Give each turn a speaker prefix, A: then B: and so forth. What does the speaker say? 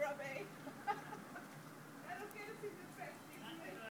A: Robbie.